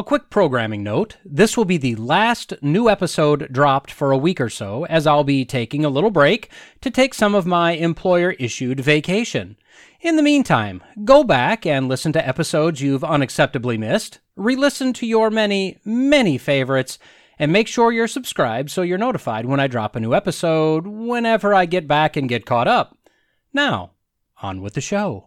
A quick programming note this will be the last new episode dropped for a week or so, as I'll be taking a little break to take some of my employer issued vacation. In the meantime, go back and listen to episodes you've unacceptably missed, re listen to your many, many favorites, and make sure you're subscribed so you're notified when I drop a new episode whenever I get back and get caught up. Now, on with the show.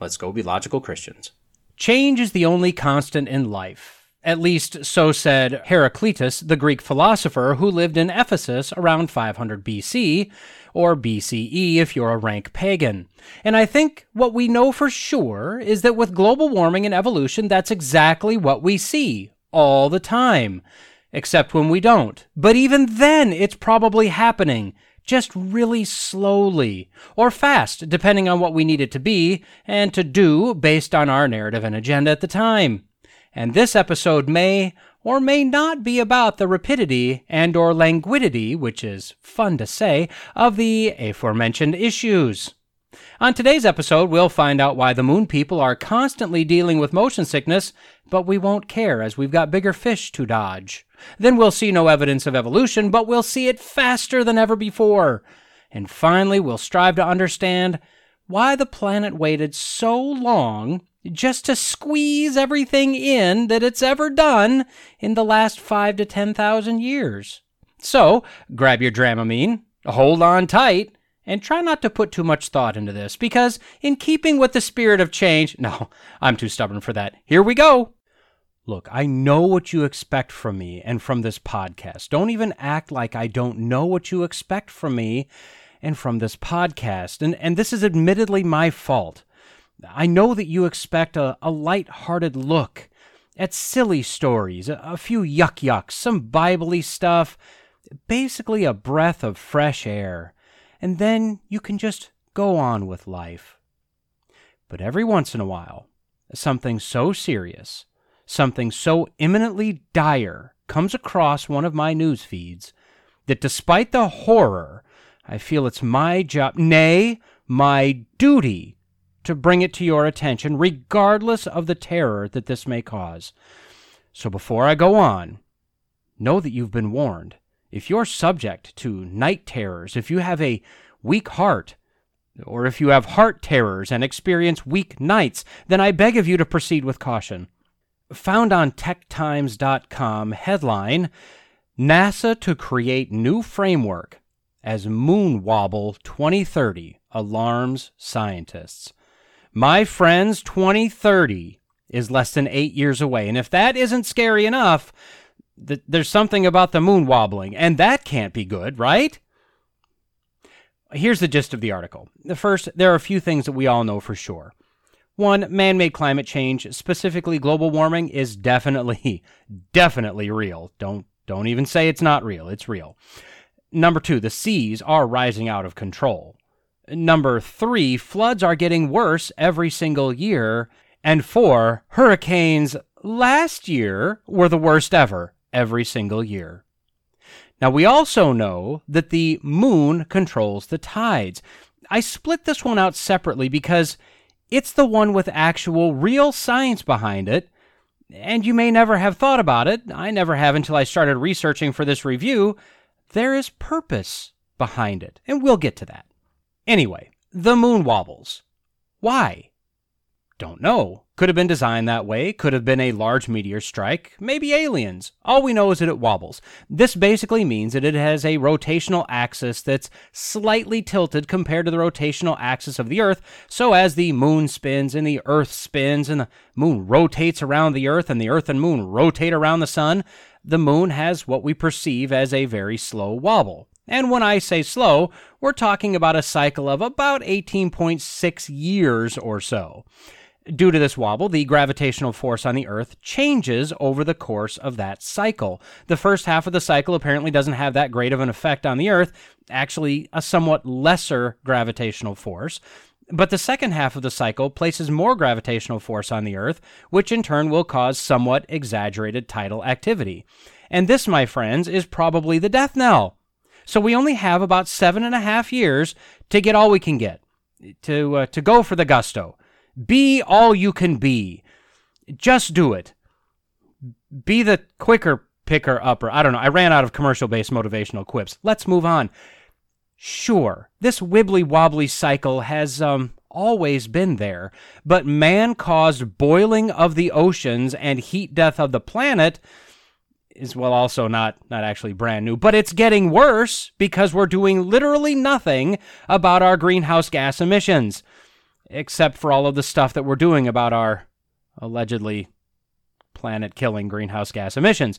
Let's go be logical Christians. Change is the only constant in life. At least, so said Heraclitus, the Greek philosopher who lived in Ephesus around 500 BC, or BCE if you're a rank pagan. And I think what we know for sure is that with global warming and evolution, that's exactly what we see all the time. Except when we don't. But even then, it's probably happening just really slowly, or fast, depending on what we need it to be and to do based on our narrative and agenda at the time. And this episode may or may not be about the rapidity and or languidity, which is fun to say, of the aforementioned issues. On today's episode, we'll find out why the moon people are constantly dealing with motion sickness, but we won't care as we've got bigger fish to dodge. Then we'll see no evidence of evolution, but we'll see it faster than ever before. And finally, we'll strive to understand why the planet waited so long just to squeeze everything in that it's ever done in the last five to ten thousand years. So, grab your Dramamine, hold on tight, and try not to put too much thought into this, because in keeping with the spirit of change, no, I'm too stubborn for that. Here we go. Look, I know what you expect from me and from this podcast. Don't even act like I don't know what you expect from me and from this podcast. And, and this is admittedly my fault. I know that you expect a, a light-hearted look at silly stories, a, a few yuck yucks, some biblically stuff, basically a breath of fresh air. And then you can just go on with life. But every once in a while, something so serious something so imminently dire comes across one of my news feeds that despite the horror, I feel it's my job, nay, my duty, to bring it to your attention, regardless of the terror that this may cause. So before I go on, know that you've been warned. If you're subject to night terrors, if you have a weak heart, or if you have heart terrors and experience weak nights, then I beg of you to proceed with caution found on techtimes.com headline NASA to create new framework as moon wobble 2030 alarms scientists. My friends, 2030 is less than eight years away. And if that isn't scary enough, th- there's something about the moon wobbling, and that can't be good, right? Here's the gist of the article. The First, there are a few things that we all know for sure. One, man made climate change, specifically global warming, is definitely, definitely real. Don't, don't even say it's not real. It's real. Number two, the seas are rising out of control. Number three, floods are getting worse every single year. And four, hurricanes last year were the worst ever every single year. Now, we also know that the moon controls the tides. I split this one out separately because it's the one with actual real science behind it. And you may never have thought about it. I never have until I started researching for this review. There is purpose behind it, and we'll get to that. Anyway, the moon wobbles. Why? Don't know. Could have been designed that way, could have been a large meteor strike, maybe aliens. All we know is that it wobbles. This basically means that it has a rotational axis that's slightly tilted compared to the rotational axis of the Earth, so as the moon spins and the Earth spins and the moon rotates around the Earth and the Earth and moon rotate around the sun, the moon has what we perceive as a very slow wobble. And when I say slow, we're talking about a cycle of about 18.6 years or so. Due to this wobble, the gravitational force on the Earth changes over the course of that cycle. The first half of the cycle apparently doesn't have that great of an effect on the Earth, actually, a somewhat lesser gravitational force. But the second half of the cycle places more gravitational force on the Earth, which in turn will cause somewhat exaggerated tidal activity. And this, my friends, is probably the death knell. So we only have about seven and a half years to get all we can get, to, uh, to go for the gusto. Be all you can be. Just do it. Be the quicker picker upper. I don't know. I ran out of commercial based motivational quips. Let's move on. Sure, this wibbly wobbly cycle has um, always been there, but man caused boiling of the oceans and heat death of the planet is well also not not actually brand new, but it's getting worse because we're doing literally nothing about our greenhouse gas emissions except for all of the stuff that we're doing about our allegedly planet killing greenhouse gas emissions.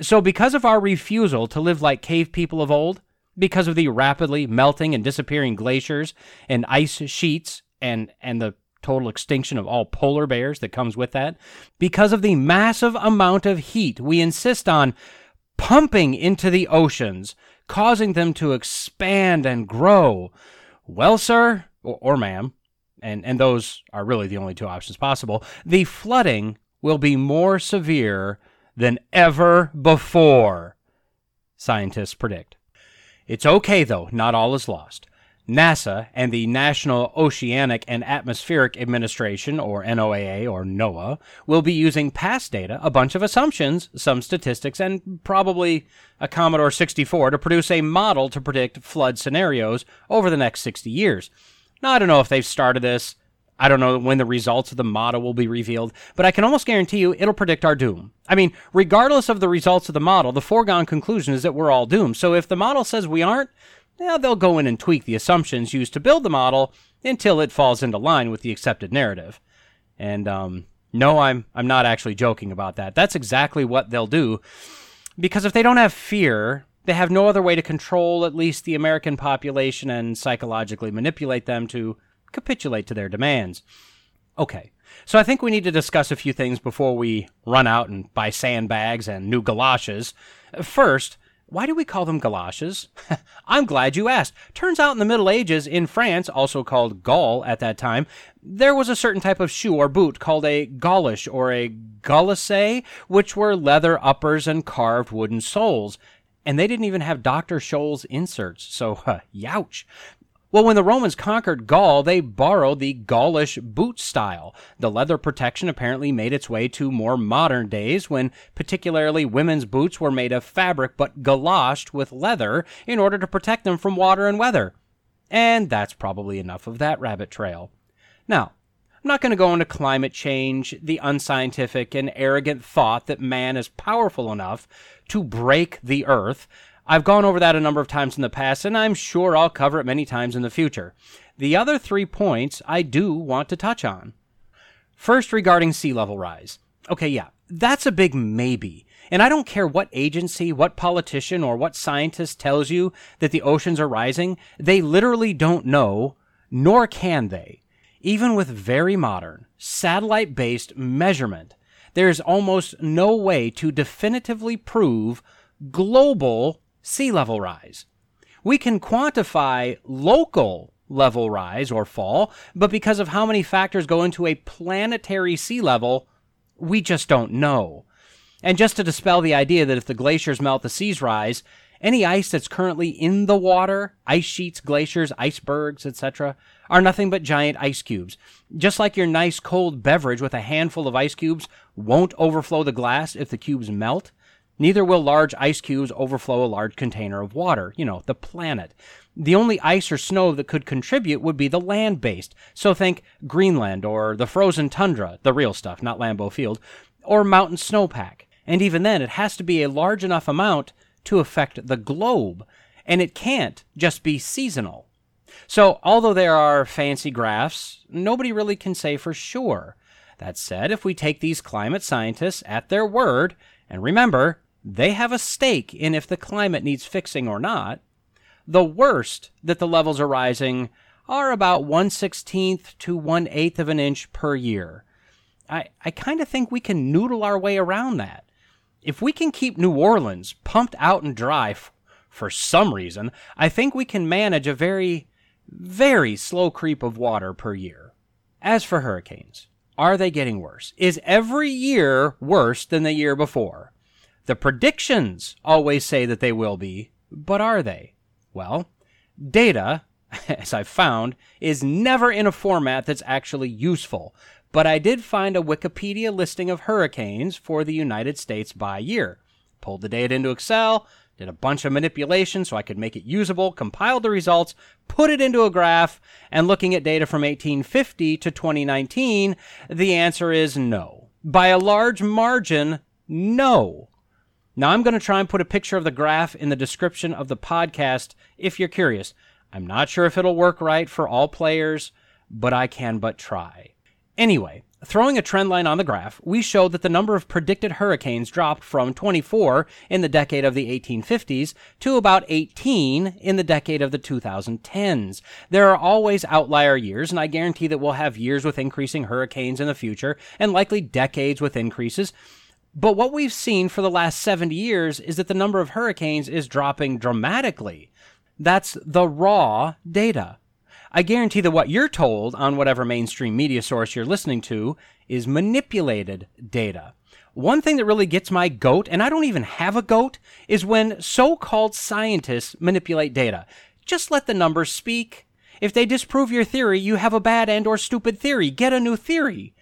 So, because of our refusal to live like cave people of old, because of the rapidly melting and disappearing glaciers and ice sheets and, and the total extinction of all polar bears that comes with that, because of the massive amount of heat we insist on pumping into the oceans, causing them to expand and grow, well, sir, or, or ma'am, and, and those are really the only two options possible, the flooding will be more severe than ever before, scientists predict. It's okay, though, not all is lost. NASA and the National Oceanic and Atmospheric Administration, or NOAA or NOAA, will be using past data, a bunch of assumptions, some statistics, and probably a Commodore 64 to produce a model to predict flood scenarios over the next 60 years. Now, I don't know if they've started this. I don't know when the results of the model will be revealed, but I can almost guarantee you it'll predict our doom. I mean, regardless of the results of the model, the foregone conclusion is that we're all doomed. So if the model says we aren't, yeah, they'll go in and tweak the assumptions used to build the model until it falls into line with the accepted narrative. And um, no, I'm I'm not actually joking about that. That's exactly what they'll do. Because if they don't have fear, they have no other way to control at least the American population and psychologically manipulate them to capitulate to their demands. Okay, so I think we need to discuss a few things before we run out and buy sandbags and new galoshes. First, why do we call them galoshes? I'm glad you asked. Turns out in the Middle Ages, in France, also called Gaul at that time, there was a certain type of shoe or boot called a gaulish or a gauloise, which were leather uppers and carved wooden soles and they didn't even have Dr. Scholl's inserts, so uh, youch. Well, when the Romans conquered Gaul, they borrowed the Gaulish boot style. The leather protection apparently made its way to more modern days when particularly women's boots were made of fabric but galoshed with leather in order to protect them from water and weather. And that's probably enough of that rabbit trail. Now, I'm not going to go into climate change, the unscientific and arrogant thought that man is powerful enough to break the earth. I've gone over that a number of times in the past, and I'm sure I'll cover it many times in the future. The other three points I do want to touch on. First, regarding sea level rise. Okay, yeah, that's a big maybe. And I don't care what agency, what politician, or what scientist tells you that the oceans are rising, they literally don't know, nor can they even with very modern, satellite based measurement, there is almost no way to definitively prove global sea level rise. We can quantify local level rise or fall, but because of how many factors go into a planetary sea level, we just don't know. And just to dispel the idea that if the glaciers melt, the seas rise, any ice that's currently in the water, ice sheets, glaciers, icebergs, etc., are nothing but giant ice cubes. Just like your nice cold beverage with a handful of ice cubes won't overflow the glass if the cubes melt, neither will large ice cubes overflow a large container of water, you know, the planet. The only ice or snow that could contribute would be the land based. So think Greenland or the frozen tundra, the real stuff, not Lambeau Field, or mountain snowpack. And even then, it has to be a large enough amount to affect the globe. And it can't just be seasonal. So, although there are fancy graphs, nobody really can say for sure. That said, if we take these climate scientists at their word, and remember, they have a stake in if the climate needs fixing or not, The worst that the levels are rising are about 1 16th to 1 8th of an inch per year. I, I kind of think we can noodle our way around that. If we can keep New Orleans pumped out and dry f- for some reason, I think we can manage a very, very slow creep of water per year. As for hurricanes, are they getting worse? Is every year worse than the year before? The predictions always say that they will be, but are they? Well, data, as I've found, is never in a format that's actually useful, but I did find a Wikipedia listing of hurricanes for the United States by year. Pulled the data into Excel, did a bunch of manipulation so I could make it usable, compiled the results, put it into a graph, and looking at data from 1850 to 2019, the answer is no. By a large margin, no. Now I'm going to try and put a picture of the graph in the description of the podcast if you're curious. I'm not sure if it'll work right for all players, but I can but try. Anyway, throwing a trend line on the graph, we show that the number of predicted hurricanes dropped from 24 in the decade of the 1850s to about 18 in the decade of the 2010s. There are always outlier years, and I guarantee that we'll have years with increasing hurricanes in the future, and likely decades with increases. But what we've seen for the last 70 years is that the number of hurricanes is dropping dramatically. That's the raw data. I guarantee that what you're told on whatever mainstream media source you're listening to is manipulated data. One thing that really gets my goat, and I don't even have a goat, is when so called scientists manipulate data. Just let the numbers speak. If they disprove your theory, you have a bad and or stupid theory. Get a new theory.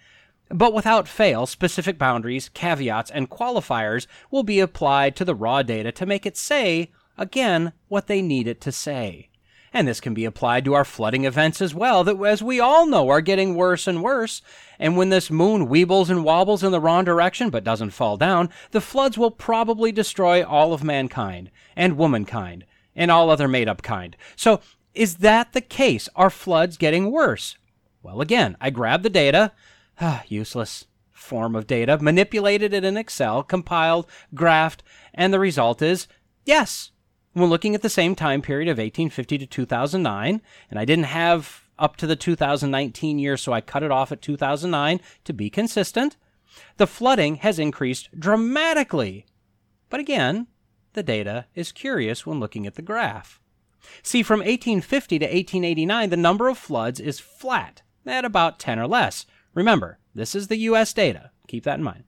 But without fail, specific boundaries, caveats, and qualifiers will be applied to the raw data to make it say, again, what they need it to say. And this can be applied to our flooding events as well, that as we all know are getting worse and worse. And when this moon weebles and wobbles in the wrong direction but doesn't fall down, the floods will probably destroy all of mankind and womankind and all other made up kind. So is that the case? Are floods getting worse? Well, again, I grabbed the data. Ah, useless form of data, manipulated it in Excel, compiled, graphed, and the result is yes, when looking at the same time period of 1850 to 2009, and I didn't have up to the 2019 year, so I cut it off at 2009 to be consistent, the flooding has increased dramatically. But again, the data is curious when looking at the graph. See, from 1850 to 1889, the number of floods is flat at about 10 or less. Remember, this is the U.S. data. Keep that in mind.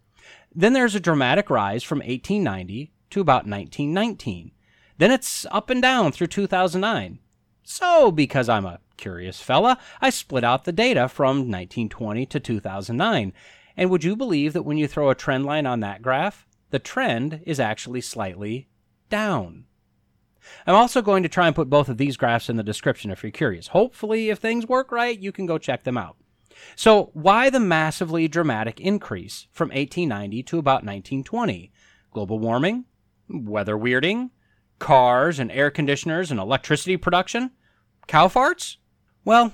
Then there's a dramatic rise from 1890 to about 1919. Then it's up and down through 2009. So, because I'm a curious fella, I split out the data from 1920 to 2009. And would you believe that when you throw a trend line on that graph, the trend is actually slightly down? I'm also going to try and put both of these graphs in the description if you're curious. Hopefully, if things work right, you can go check them out. So, why the massively dramatic increase from 1890 to about 1920? Global warming? Weather weirding? Cars and air conditioners and electricity production? Cow farts? Well,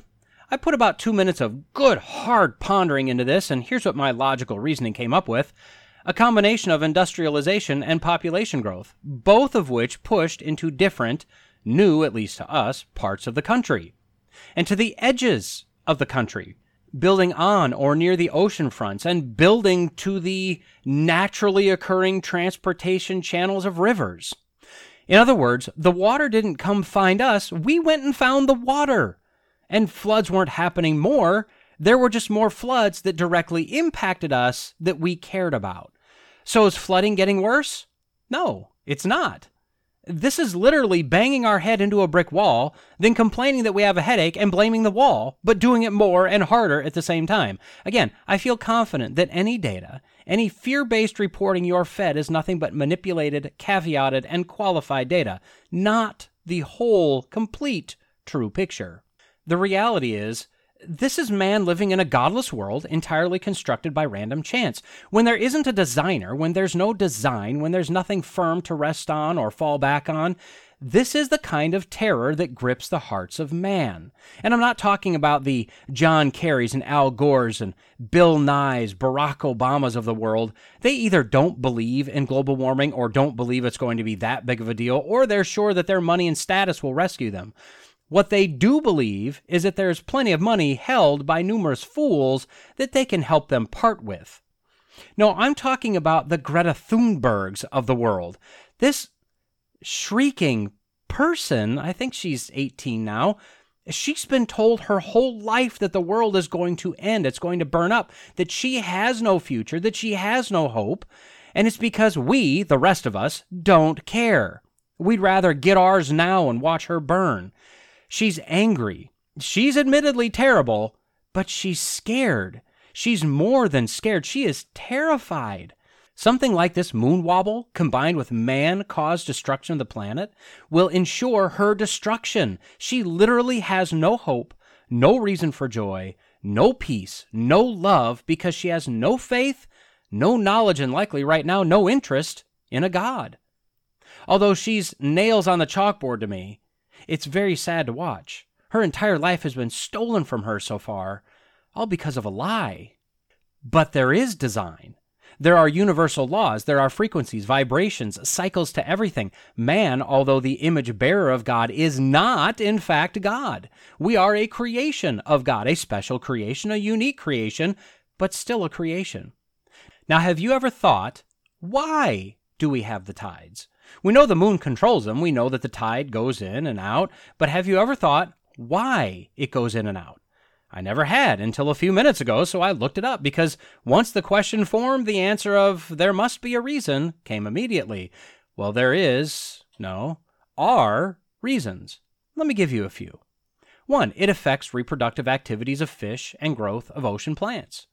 I put about two minutes of good hard pondering into this, and here's what my logical reasoning came up with a combination of industrialization and population growth, both of which pushed into different, new, at least to us, parts of the country, and to the edges of the country, building on or near the ocean fronts, and building to the naturally occurring transportation channels of rivers. In other words, the water didn't come find us, we went and found the water. And floods weren't happening more, there were just more floods that directly impacted us that we cared about. So is flooding getting worse? No, it's not. This is literally banging our head into a brick wall, then complaining that we have a headache and blaming the wall, but doing it more and harder at the same time. Again, I feel confident that any data, any fear based reporting you're fed is nothing but manipulated, caveated, and qualified data, not the whole, complete, true picture. The reality is, this is man living in a godless world entirely constructed by random chance. When there isn't a designer, when there's no design, when there's nothing firm to rest on or fall back on, This is the kind of terror that grips the hearts of man. And I'm not talking about the John Kerrys and Al Gores and Bill Nye's, Barack Obamas of the world. They either don't believe in global warming or don't believe it's going to be that big of a deal, or they're sure that their money and status will rescue them. What they do believe is that there's plenty of money held by numerous fools that they can help them part with. No, I'm talking about the Greta Thunbergs of the world. This shrieking person, I think she's 18 now, she's been told her whole life that the world is going to end, it's going to burn up, that she has no future, that she has no hope, and it's because we, the rest of us, don't care. We'd rather get ours now and watch her burn. She's angry. She's admittedly terrible, but she's scared. She's more than scared. She is terrified. Something like this moon wobble, combined with man caused destruction of the planet, will ensure her destruction. She literally has no hope, no reason for joy, no peace, no love, because she has no faith, no knowledge, and likely right now no interest in a God. Although she's nails on the chalkboard to me, it's very sad to watch. Her entire life has been stolen from her so far, all because of a lie. But there is design. There are universal laws, there are frequencies, vibrations, cycles to everything. Man, although the image bearer of God, is not, in fact, God. We are a creation of God, a special creation, a unique creation, but still a creation. Now, have you ever thought, why do we have the tides? We know the moon controls them. We know that the tide goes in and out. But have you ever thought why it goes in and out? I never had until a few minutes ago, so I looked it up because once the question formed, the answer of there must be a reason came immediately. Well, there is, no, are reasons. Let me give you a few. One, it affects reproductive activities of fish and growth of ocean plants.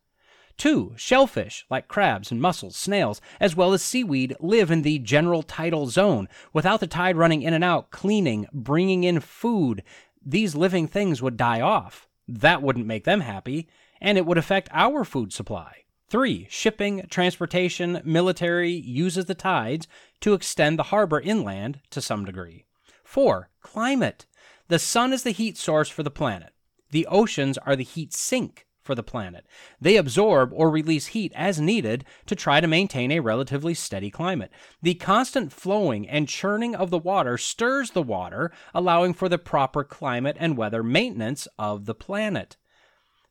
Two, shellfish, like crabs and mussels, snails, as well as seaweed, live in the general tidal zone. Without the tide running in and out, cleaning, bringing in food, these living things would die off. That wouldn't make them happy, and it would affect our food supply. Three, shipping, transportation, military uses the tides to extend the harbor inland to some degree. Four, climate. The sun is the heat source for the planet. The oceans are the heat sink for the planet. They absorb or release heat as needed to try to maintain a relatively steady climate. The constant flowing and churning of the water stirs the water, allowing for the proper climate and weather maintenance of the planet.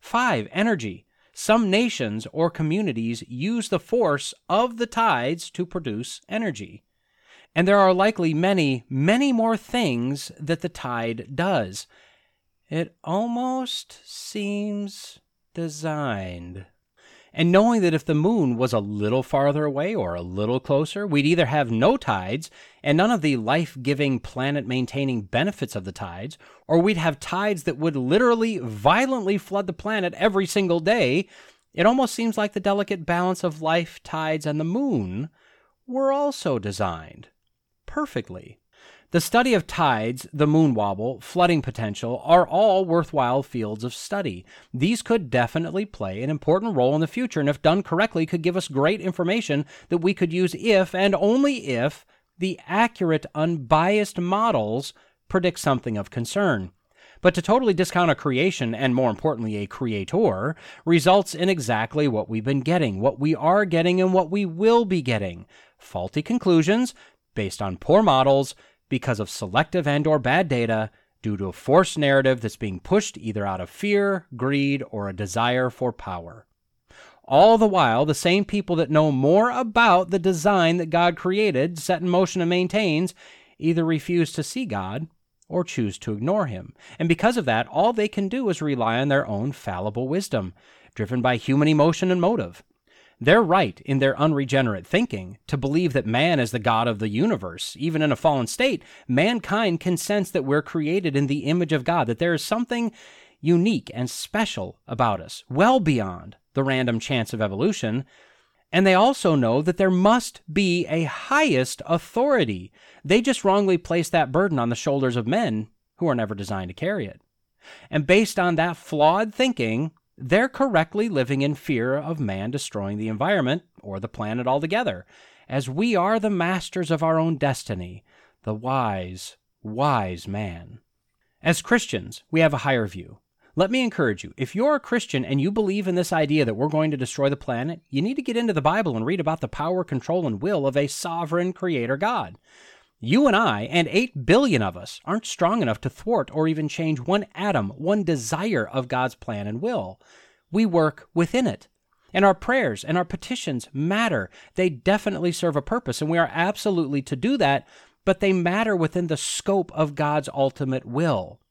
5. Energy. Some nations or communities use the force of the tides to produce energy. And there are likely many, many more things that the tide does. It almost seems designed. And knowing that if the moon was a little farther away or a little closer, we'd either have no tides and none of the life giving, planet maintaining benefits of the tides, or we'd have tides that would literally violently flood the planet every single day. It almost seems like the delicate balance of life, tides, and the moon were also designed perfectly. The study of tides, the moon wobble, flooding potential are all worthwhile fields of study. These could definitely play an important role in the future, and if done correctly, could give us great information that we could use if and only if the accurate, unbiased models predict something of concern. But to totally discount a creation, and more importantly, a creator, results in exactly what we've been getting, what we are getting, and what we will be getting faulty conclusions based on poor models because of selective and or bad data due to a forced narrative that's being pushed either out of fear, greed, or a desire for power. All the while, the same people that know more about the design that God created, set in motion, and maintains either refuse to see God or choose to ignore him. And because of that, all they can do is rely on their own fallible wisdom, driven by human emotion and motive. They're right in their unregenerate thinking to believe that man is the God of the universe. Even in a fallen state, mankind can sense that we're created in the image of God, that there is something unique and special about us, well beyond the random chance of evolution. And they also know that there must be a highest authority. They just wrongly place that burden on the shoulders of men who are never designed to carry it. And based on that flawed thinking, they're correctly living in fear of man destroying the environment or the planet altogether, as we are the masters of our own destiny. The wise wise man. As Christians, we have a higher view. Let me encourage you if you're a Christian and you believe in this idea that we're going to destroy the planet, you need to get into the Bible and read about the power, control, and will of a sovereign creator God. You and I, and 8 billion of us, aren't strong enough to thwart or even change one atom, one desire of God's plan and will. We work within it. And our prayers and our petitions matter. They definitely serve a purpose, and we are absolutely to do that, but they matter within the scope of God's ultimate will.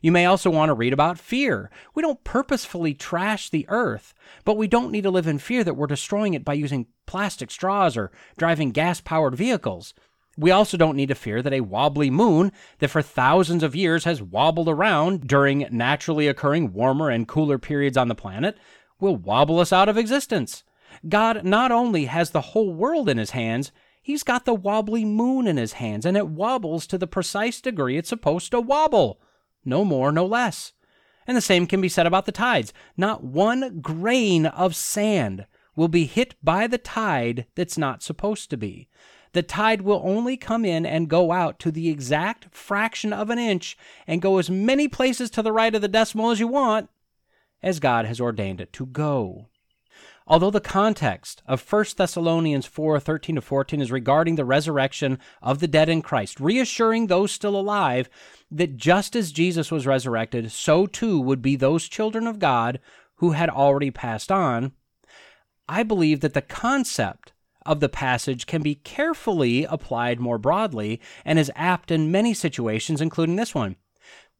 You may also want to read about fear. We don't purposefully trash the earth, but we don't need to live in fear that we're destroying it by using plastic straws or driving gas powered vehicles. We also don't need to fear that a wobbly moon that for thousands of years has wobbled around during naturally occurring warmer and cooler periods on the planet will wobble us out of existence. God not only has the whole world in his hands, he's got the wobbly moon in his hands, and it wobbles to the precise degree it's supposed to wobble. No more, no less. And the same can be said about the tides. Not one grain of sand will be hit by the tide that's not supposed to be. The tide will only come in and go out to the exact fraction of an inch and go as many places to the right of the decimal as you want as God has ordained it to go. Although the context of 1 Thessalonians 4 13 to 14 is regarding the resurrection of the dead in Christ, reassuring those still alive that just as Jesus was resurrected, so too would be those children of God who had already passed on, I believe that the concept of the passage can be carefully applied more broadly and is apt in many situations, including this one.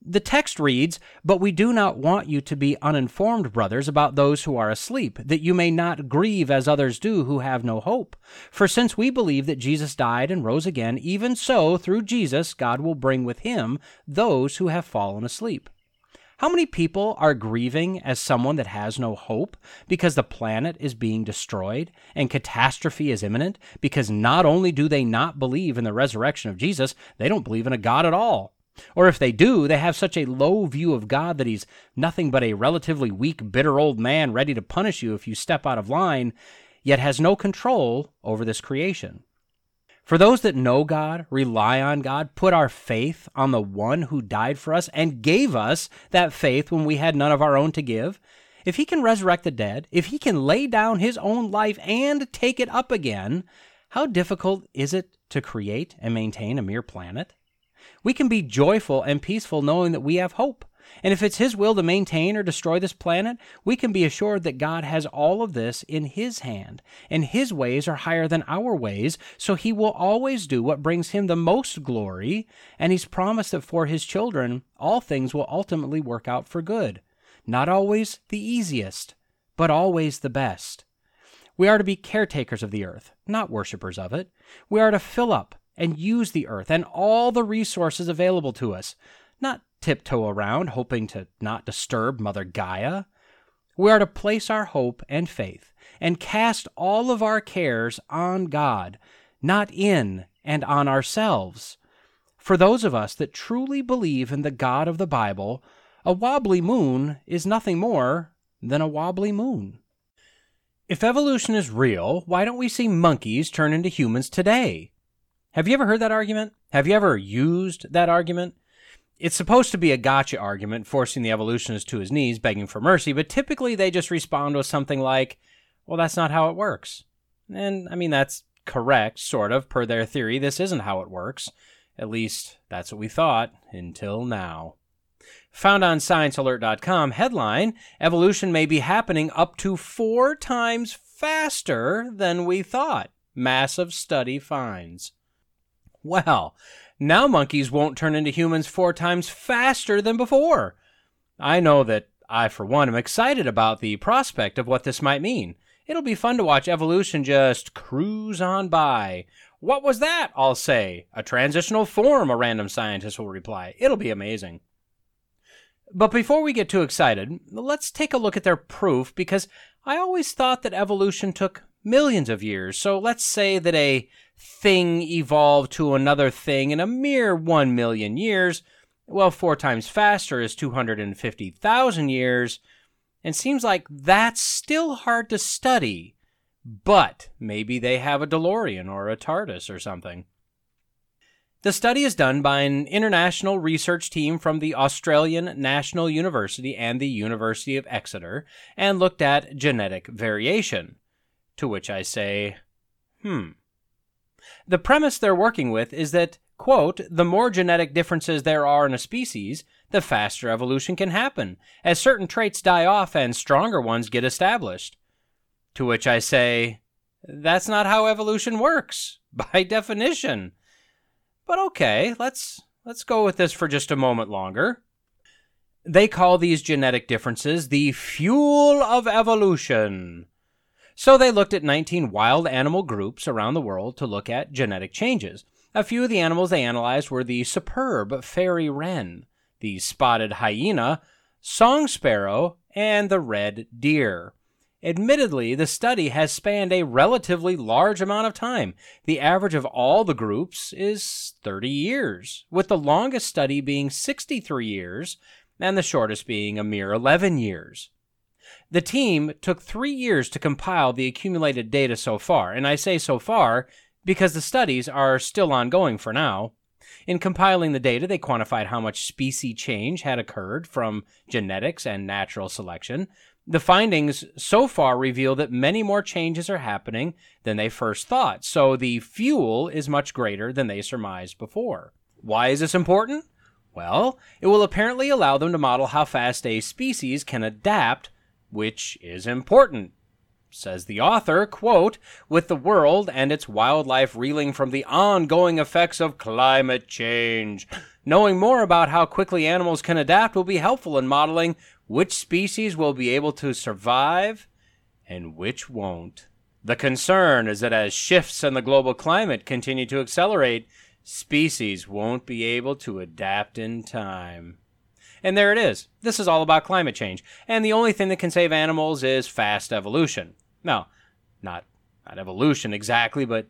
The text reads, But we do not want you to be uninformed, brothers, about those who are asleep, that you may not grieve as others do who have no hope. For since we believe that Jesus died and rose again, even so, through Jesus, God will bring with him those who have fallen asleep. How many people are grieving as someone that has no hope because the planet is being destroyed and catastrophe is imminent? Because not only do they not believe in the resurrection of Jesus, they don't believe in a God at all. Or if they do, they have such a low view of God that he's nothing but a relatively weak, bitter old man ready to punish you if you step out of line, yet has no control over this creation. For those that know God, rely on God, put our faith on the one who died for us and gave us that faith when we had none of our own to give, if he can resurrect the dead, if he can lay down his own life and take it up again, how difficult is it to create and maintain a mere planet? We can be joyful and peaceful knowing that we have hope. And if it's His will to maintain or destroy this planet, we can be assured that God has all of this in His hand, and His ways are higher than our ways, so He will always do what brings Him the most glory, and He's promised that for His children, all things will ultimately work out for good. Not always the easiest, but always the best. We are to be caretakers of the earth, not worshippers of it. We are to fill up and use the earth and all the resources available to us, not tiptoe around hoping to not disturb Mother Gaia. We are to place our hope and faith and cast all of our cares on God, not in and on ourselves. For those of us that truly believe in the God of the Bible, a wobbly moon is nothing more than a wobbly moon. If evolution is real, why don't we see monkeys turn into humans today? Have you ever heard that argument? Have you ever used that argument? It's supposed to be a gotcha argument, forcing the evolutionist to his knees, begging for mercy, but typically they just respond with something like, well, that's not how it works. And I mean, that's correct, sort of, per their theory. This isn't how it works. At least, that's what we thought until now. Found on ScienceAlert.com, headline Evolution may be happening up to four times faster than we thought. Massive study finds. Well, now monkeys won't turn into humans four times faster than before. I know that I, for one, am excited about the prospect of what this might mean. It'll be fun to watch evolution just cruise on by. What was that? I'll say. A transitional form, a random scientist will reply. It'll be amazing. But before we get too excited, let's take a look at their proof because I always thought that evolution took millions of years. So let's say that a thing evolved to another thing in a mere 1 million years. Well, four times faster is 250,000 years, and seems like that's still hard to study. But maybe they have a DeLorean or a TARDIS or something. The study is done by an international research team from the Australian National University and the University of Exeter and looked at genetic variation. To which I say, hmm. The premise they're working with is that, quote, the more genetic differences there are in a species, the faster evolution can happen, as certain traits die off and stronger ones get established. To which I say, that's not how evolution works, by definition. But okay, let's let's go with this for just a moment longer. They call these genetic differences the fuel of evolution. So they looked at 19 wild animal groups around the world to look at genetic changes. A few of the animals they analyzed were the superb fairy wren, the spotted hyena, song sparrow, and the red deer. Admittedly, the study has spanned a relatively large amount of time. The average of all the groups is 30 years, with the longest study being 63 years and the shortest being a mere 11 years. The team took three years to compile the accumulated data so far, and I say so far because the studies are still ongoing for now. In compiling the data, they quantified how much species change had occurred from genetics and natural selection, the findings so far reveal that many more changes are happening than they first thought, so the fuel is much greater than they surmised before. Why is this important? Well, it will apparently allow them to model how fast a species can adapt, which is important. Says the author, quote, with the world and its wildlife reeling from the ongoing effects of climate change. Knowing more about how quickly animals can adapt will be helpful in modeling which species will be able to survive and which won't. The concern is that as shifts in the global climate continue to accelerate, species won't be able to adapt in time. And there it is. This is all about climate change. And the only thing that can save animals is fast evolution. No, not, not evolution exactly, but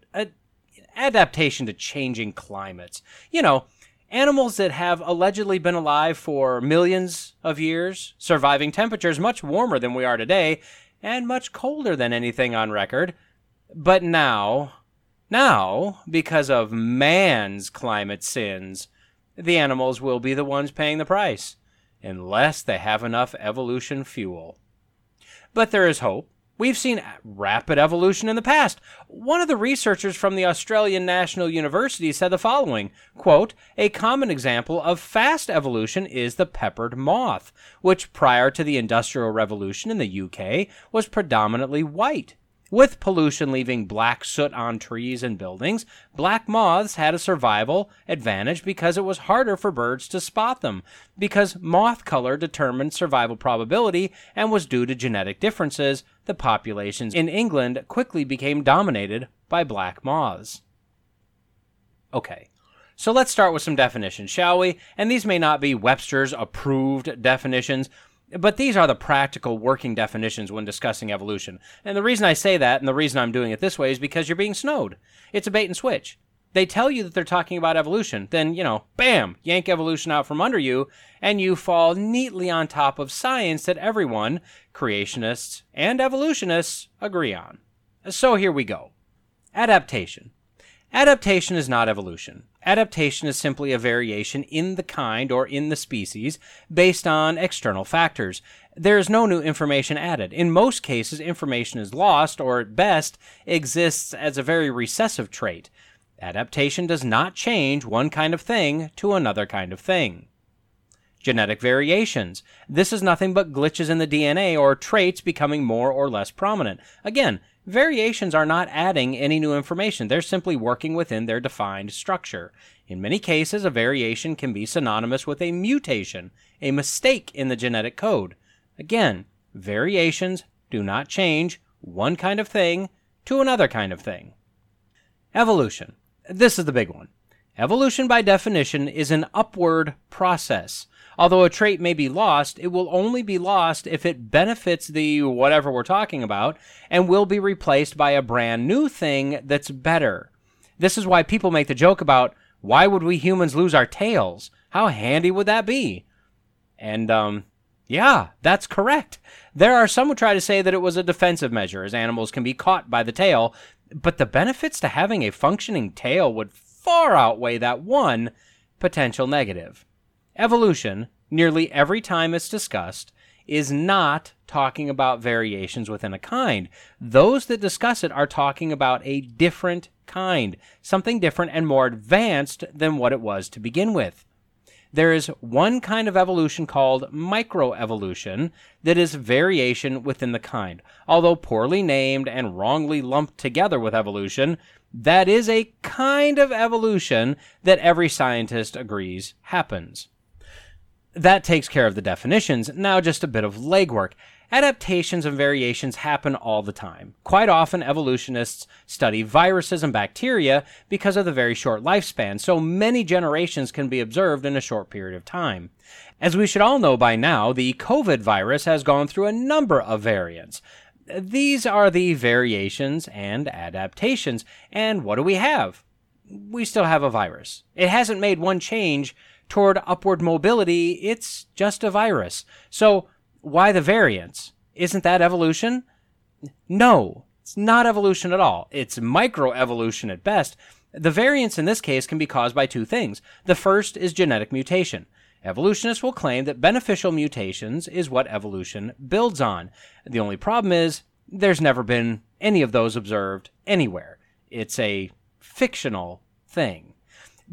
adaptation to changing climates. You know, Animals that have allegedly been alive for millions of years, surviving temperatures much warmer than we are today, and much colder than anything on record. But now, now, because of man's climate sins, the animals will be the ones paying the price, unless they have enough evolution fuel. But there is hope. We've seen rapid evolution in the past. One of the researchers from the Australian National University said the following quote, A common example of fast evolution is the peppered moth, which prior to the Industrial Revolution in the UK was predominantly white. With pollution leaving black soot on trees and buildings, black moths had a survival advantage because it was harder for birds to spot them, because moth color determined survival probability and was due to genetic differences. The populations in England quickly became dominated by black moths. Okay, so let's start with some definitions, shall we? And these may not be Webster's approved definitions, but these are the practical working definitions when discussing evolution. And the reason I say that, and the reason I'm doing it this way, is because you're being snowed. It's a bait and switch. They tell you that they're talking about evolution, then, you know, bam, yank evolution out from under you, and you fall neatly on top of science that everyone, creationists and evolutionists, agree on. So here we go. Adaptation. Adaptation is not evolution. Adaptation is simply a variation in the kind or in the species based on external factors. There is no new information added. In most cases, information is lost or at best exists as a very recessive trait. Adaptation does not change one kind of thing to another kind of thing. Genetic variations. This is nothing but glitches in the DNA or traits becoming more or less prominent. Again, Variations are not adding any new information, they're simply working within their defined structure. In many cases, a variation can be synonymous with a mutation, a mistake in the genetic code. Again, variations do not change one kind of thing to another kind of thing. Evolution. This is the big one. Evolution, by definition, is an upward process. Although a trait may be lost, it will only be lost if it benefits the whatever we're talking about and will be replaced by a brand new thing that's better. This is why people make the joke about why would we humans lose our tails? How handy would that be? And, um, yeah, that's correct. There are some who try to say that it was a defensive measure, as animals can be caught by the tail, but the benefits to having a functioning tail would far outweigh that one potential negative. Evolution, nearly every time it's discussed, is not talking about variations within a kind. Those that discuss it are talking about a different kind, something different and more advanced than what it was to begin with. There is one kind of evolution called microevolution that is variation within the kind. Although poorly named and wrongly lumped together with evolution, that is a kind of evolution that every scientist agrees happens. That takes care of the definitions. Now, just a bit of legwork. Adaptations and variations happen all the time. Quite often, evolutionists study viruses and bacteria because of the very short lifespan, so many generations can be observed in a short period of time. As we should all know by now, the COVID virus has gone through a number of variants. These are the variations and adaptations. And what do we have? We still have a virus. It hasn't made one change toward upward mobility, it's just a virus. So, why the variance? Isn't that evolution? No, it's not evolution at all. It's microevolution at best. The variance in this case can be caused by two things. The first is genetic mutation. Evolutionists will claim that beneficial mutations is what evolution builds on. The only problem is there's never been any of those observed anywhere. It's a fictional thing.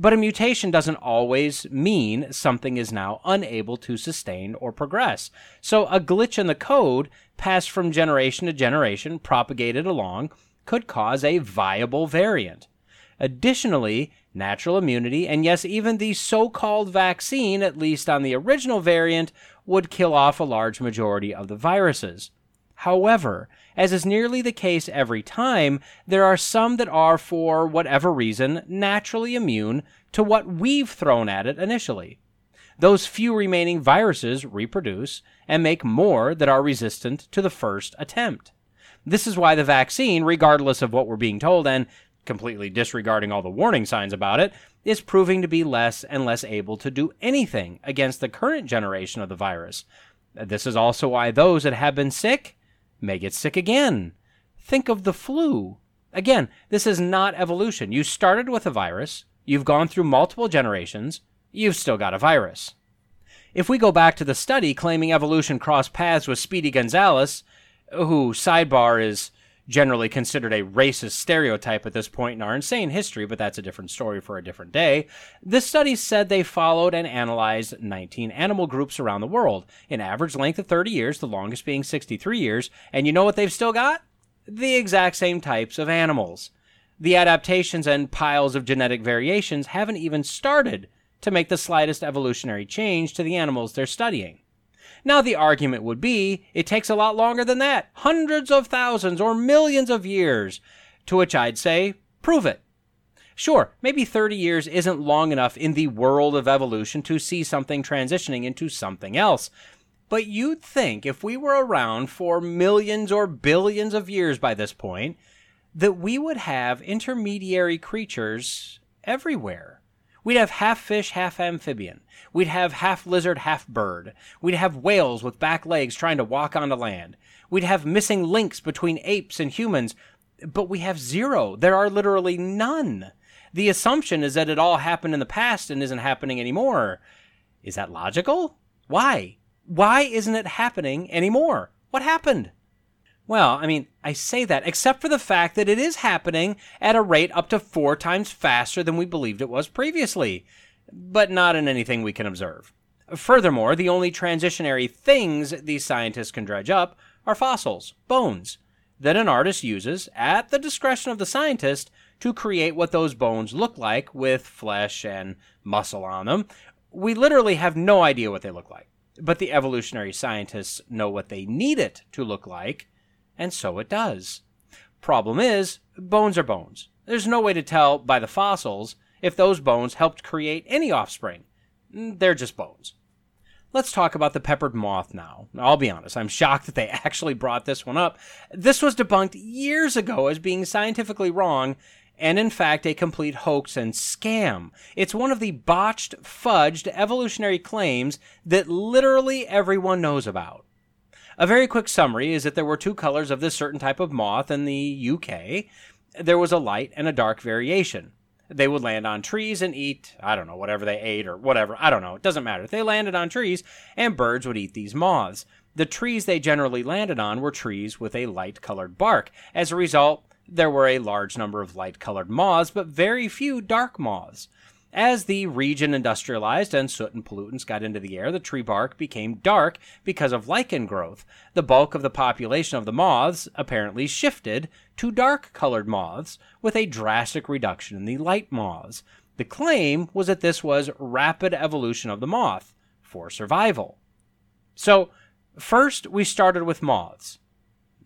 But a mutation doesn't always mean something is now unable to sustain or progress. So a glitch in the code passed from generation to generation, propagated along, could cause a viable variant. Additionally, natural immunity, and yes, even the so called vaccine, at least on the original variant, would kill off a large majority of the viruses. However, as is nearly the case every time, there are some that are, for whatever reason, naturally immune to what we've thrown at it initially. Those few remaining viruses reproduce and make more that are resistant to the first attempt. This is why the vaccine, regardless of what we're being told and completely disregarding all the warning signs about it, is proving to be less and less able to do anything against the current generation of the virus. This is also why those that have been sick may get sick again. Think of the flu. Again, this is not evolution. You started with a virus, you've gone through multiple generations, you've still got a virus. If we go back to the study claiming evolution crossed paths with Speedy Gonzales, who, sidebar, is generally considered a racist stereotype at this point in our insane history, but that's a different story for a different day. This study said they followed and analyzed 19 animal groups around the world, an average length of 30 years, the longest being 63 years, and you know what they've still got? The exact same types of animals. The adaptations and piles of genetic variations haven't even started to make the slightest evolutionary change to the animals they're studying. Now, the argument would be it takes a lot longer than that hundreds of thousands or millions of years. To which I'd say, prove it. Sure, maybe 30 years isn't long enough in the world of evolution to see something transitioning into something else. But you'd think if we were around for millions or billions of years by this point, that we would have intermediary creatures everywhere. We'd have half fish, half amphibian. We'd have half lizard, half bird. We'd have whales with back legs trying to walk onto land. We'd have missing links between apes and humans. But we have zero. There are literally none. The assumption is that it all happened in the past and isn't happening anymore. Is that logical? Why? Why isn't it happening anymore? What happened? Well, I mean, I say that, except for the fact that it is happening at a rate up to four times faster than we believed it was previously, but not in anything we can observe. Furthermore, the only transitionary things these scientists can dredge up are fossils, bones, that an artist uses, at the discretion of the scientist, to create what those bones look like with flesh and muscle on them. We literally have no idea what they look like, but the evolutionary scientists know what they need it to look like and so it does. Problem is, bones are bones. There's no way to tell by the fossils if those bones helped create any offspring. They're just bones. Let's talk about the peppered moth now. I'll be honest, I'm shocked that they actually brought this one up. This was debunked years ago as being scientifically wrong and in fact a complete hoax and scam. It's one of the botched, fudged evolutionary claims that literally everyone knows about. A very quick summary is that there were two colors of this certain type of moth in the UK. There was a light and a dark variation. they would land on trees and eat, I don't know, whatever they ate or whatever. I don't know. It doesn't matter. They landed on trees, and birds would eat these moths. The trees they generally landed on were trees with a light colored bark. As a result, there were a large number of light colored moths, but very few dark moths. As the region industrialized and soot and pollutants got into the air, the tree bark became dark because of lichen growth. The bulk of the population of the moths apparently shifted to dark colored moths, with a drastic reduction in the light moths. The claim was that this was rapid evolution of the moth for survival. So, first we started with moths,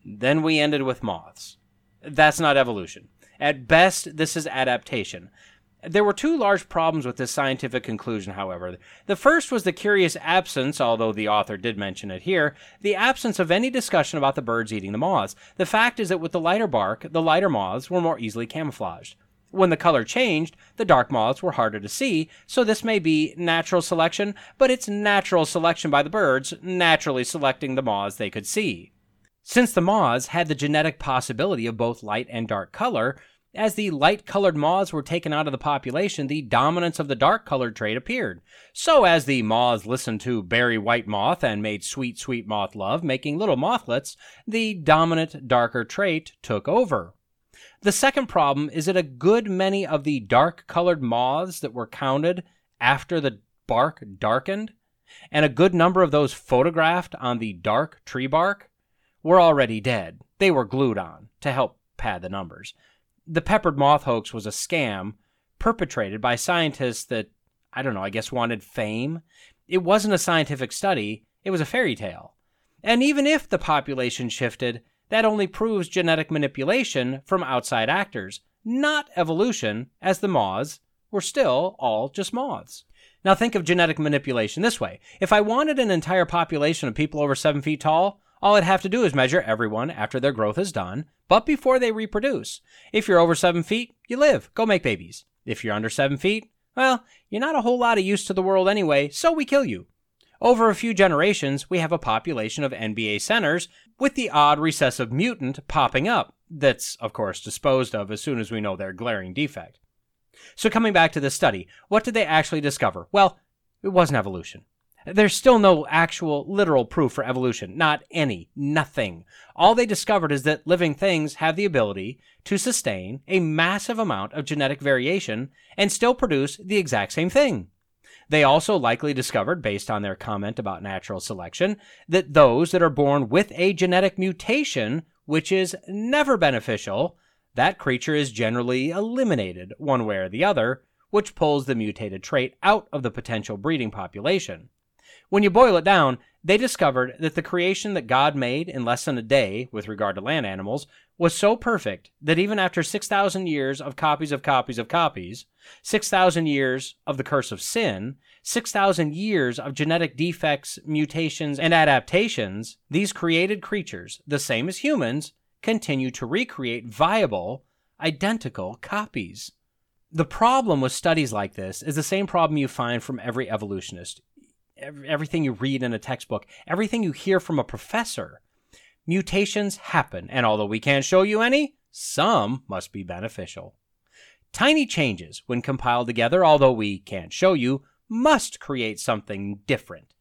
then we ended with moths. That's not evolution. At best, this is adaptation. There were two large problems with this scientific conclusion, however. The first was the curious absence, although the author did mention it here, the absence of any discussion about the birds eating the moths. The fact is that with the lighter bark, the lighter moths were more easily camouflaged. When the color changed, the dark moths were harder to see, so this may be natural selection, but it's natural selection by the birds, naturally selecting the moths they could see. Since the moths had the genetic possibility of both light and dark color, as the light colored moths were taken out of the population, the dominance of the dark colored trait appeared. So, as the moths listened to Barry White Moth and made sweet, sweet moth love, making little mothlets, the dominant darker trait took over. The second problem is that a good many of the dark colored moths that were counted after the bark darkened, and a good number of those photographed on the dark tree bark, were already dead. They were glued on to help pad the numbers the peppered moth hoax was a scam perpetrated by scientists that, I don't know, I guess wanted fame. It wasn't a scientific study, it was a fairy tale. And even if the population shifted, that only proves genetic manipulation from outside actors, not evolution, as the moths were still all just moths. Now think of genetic manipulation this way. If I wanted an entire population of people over seven feet tall, all I'd have to do is measure everyone after their growth is done, but before they reproduce. If you're over seven feet, you live. Go make babies. If you're under seven feet, well, you're not a whole lot of use to the world anyway, so we kill you. Over a few generations, we have a population of NBA centers, with the odd recessive mutant popping up, that's, of course, disposed of as soon as we know their glaring defect. So, coming back to this study, what did they actually discover? Well, it wasn't evolution. There's still no actual literal proof for evolution. Not any. Nothing. All they discovered is that living things have the ability to sustain a massive amount of genetic variation and still produce the exact same thing. They also likely discovered, based on their comment about natural selection, that those that are born with a genetic mutation, which is never beneficial, that creature is generally eliminated one way or the other, which pulls the mutated trait out of the potential breeding population. When you boil it down, they discovered that the creation that God made in less than a day with regard to land animals was so perfect that even after 6,000 years of copies of copies of copies, 6,000 years of the curse of sin, 6,000 years of genetic defects, mutations, and adaptations, these created creatures, the same as humans, continue to recreate viable, identical copies. The problem with studies like this is the same problem you find from every evolutionist everything you read in a textbook, everything you hear from a professor. Mutations happen, and although we can't show you any, some must be beneficial. Tiny changes, when compiled together, although we can't show you, must create something different.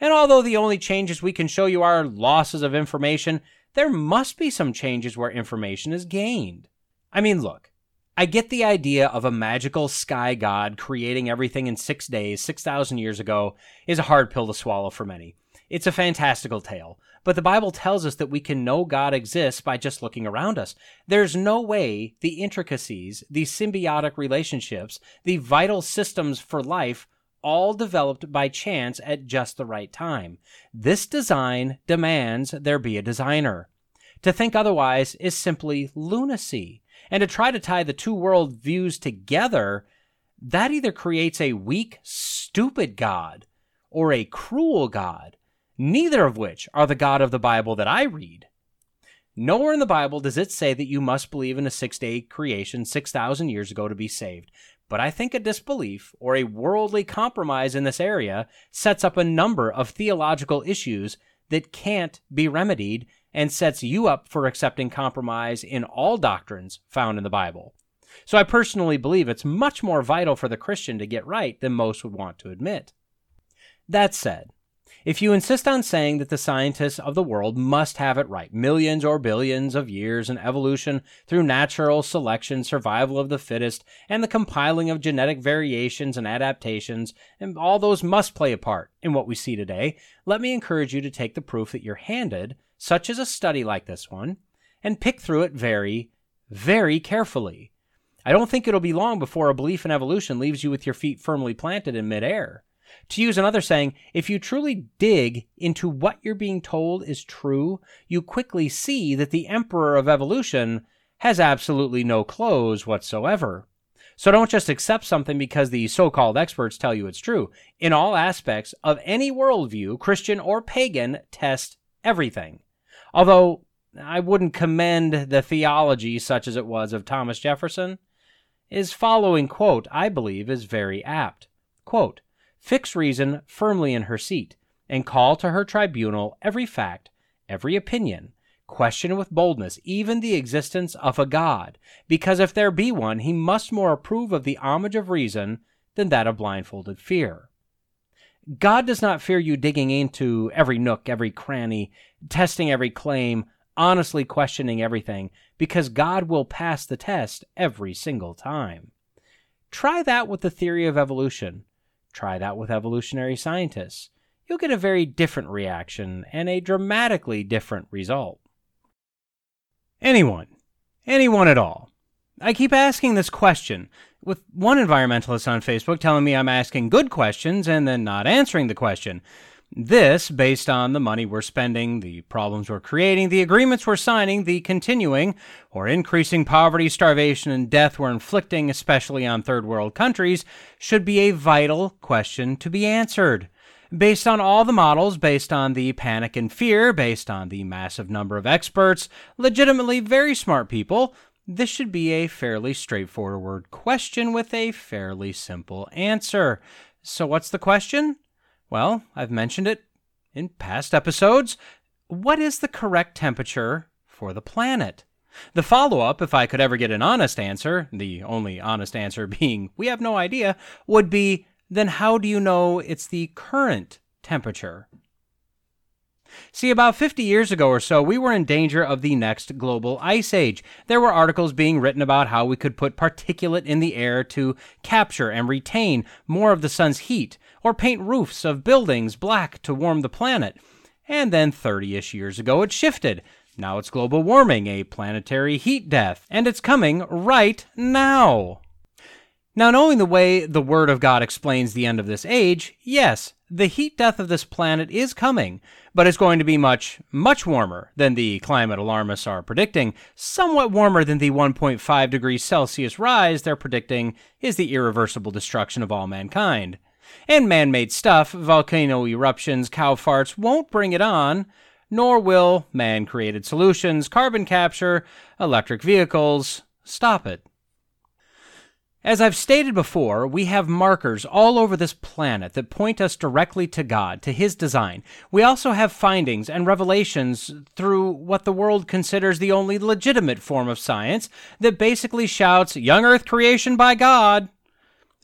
And although the only changes we can show you are losses of information, there must be some changes where information is gained. I mean, look, I get the idea of a magical sky god creating everything in six days, 6,000 years ago, is a hard pill to swallow for many. It's a fantastical tale, but the Bible tells us that we can know God exists by just looking around us. There's no way the intricacies, the symbiotic relationships, the vital systems for life all developed by chance at just the right time. This design demands there be a designer. To think otherwise is simply lunacy. And to try to tie the two world views together, that either creates a weak, stupid God or a cruel God, neither of which are the God of the Bible that I read. Nowhere in the Bible does it say that you must believe in a six day creation 6,000 years ago to be saved. But I think a disbelief or a worldly compromise in this area sets up a number of theological issues that can't be remedied and sets you up for accepting compromise in all doctrines found in the Bible. So I personally believe it's much more vital for the Christian to get right than most would want to admit. That said, if you insist on saying that the scientists of the world must have it right, millions or billions of years in evolution through natural selection, survival of the fittest, and the compiling of genetic variations and adaptations, and all those must play a part in what we see today, let me encourage you to take the proof that you're handed, such as a study like this one, and pick through it very, very carefully. I don't think it'll be long before a belief in evolution leaves you with your feet firmly planted in midair. To use another saying, if you truly dig into what you're being told is true, you quickly see that the emperor of evolution has absolutely no clothes whatsoever. So don't just accept something because the so called experts tell you it's true. In all aspects of any worldview, Christian or pagan, test everything. Although I wouldn't commend the theology such as it was of Thomas Jefferson, his following quote, I believe, is very apt. Quote, fix reason firmly in her seat, and call to her tribunal every fact, every opinion, question with boldness even the existence of a God, because if there be one, he must more approve of the homage of reason than that of blindfolded fear. God does not fear you digging into every nook, every cranny, testing every claim, honestly questioning everything, because God will pass the test every single time. Try that with the theory of evolution. Try that with evolutionary scientists. You'll get a very different reaction and a dramatically different result. Anyone, anyone at all. I keep asking this question, with one environmentalist on Facebook telling me I'm asking good questions and then not answering the question. This based on the money we're spending, the problems we're creating, the agreements we're signing, the continuing or increasing poverty, starvation, and death we're inflicting, especially on third world countries, should be a vital question to be answered. Based on all the models, based on the panic and fear, based on the massive number of experts, legitimately very smart people, this should be a fairly straightforward question with a fairly simple answer. So, what's the question? Well, I've mentioned it in past episodes. What is the correct temperature for the planet? The follow up, if I could ever get an honest answer, the only honest answer being we have no idea, would be then how do you know it's the current temperature? See, about 50 years ago or so, we were in danger of the next global ice age. There were articles being written about how we could put particulate in the air to capture and retain more of the sun's heat, or paint roofs of buildings black to warm the planet. And then 30 ish years ago, it shifted. Now it's global warming, a planetary heat death, and it's coming right now. Now, knowing the way the Word of God explains the end of this age, yes, the heat death of this planet is coming, but it's going to be much, much warmer than the climate alarmists are predicting, somewhat warmer than the 1.5 degrees Celsius rise they're predicting is the irreversible destruction of all mankind. And man made stuff, volcano eruptions, cow farts, won't bring it on, nor will man created solutions, carbon capture, electric vehicles, stop it. As I've stated before, we have markers all over this planet that point us directly to God, to His design. We also have findings and revelations through what the world considers the only legitimate form of science that basically shouts, Young Earth creation by God.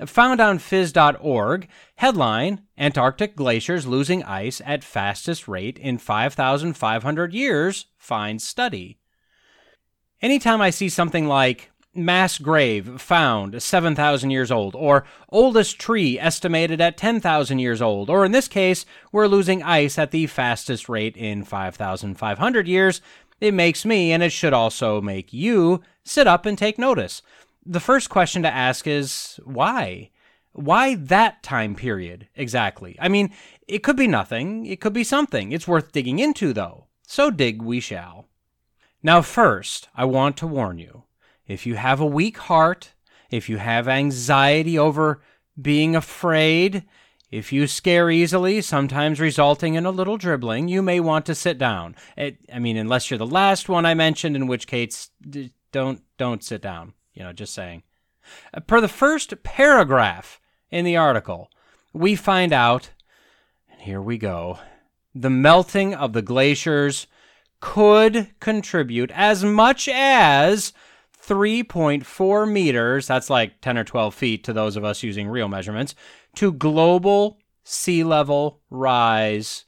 Found on phys.org, headline Antarctic glaciers losing ice at fastest rate in 5,500 years, finds study. Anytime I see something like mass grave found 7,000 years old, or oldest tree estimated at 10,000 years old, or in this case, we're losing ice at the fastest rate in 5,500 years, it makes me, and it should also make you, sit up and take notice. The first question to ask is why? Why that time period exactly? I mean, it could be nothing, it could be something. It's worth digging into, though. So dig we shall. Now, first, I want to warn you if you have a weak heart, if you have anxiety over being afraid, if you scare easily, sometimes resulting in a little dribbling, you may want to sit down. It, I mean, unless you're the last one I mentioned, in which case, don't don't sit down. You know, just saying. Uh, per the first paragraph in the article, we find out, and here we go, the melting of the glaciers could contribute as much as 3.4 meters, that's like 10 or 12 feet to those of us using real measurements, to global sea level rise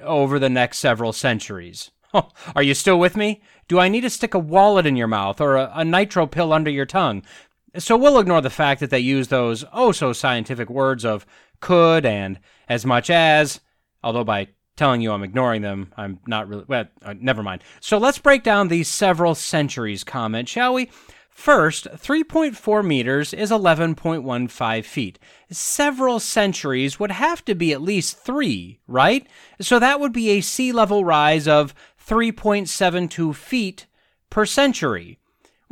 over the next several centuries. Are you still with me? Do I need to stick a wallet in your mouth or a, a nitro pill under your tongue? So we'll ignore the fact that they use those oh so scientific words of could and as much as, although by telling you I'm ignoring them, I'm not really. Well, uh, never mind. So let's break down these several centuries comment, shall we? First, 3.4 meters is 11.15 feet. Several centuries would have to be at least three, right? So that would be a sea level rise of 3.72 feet per century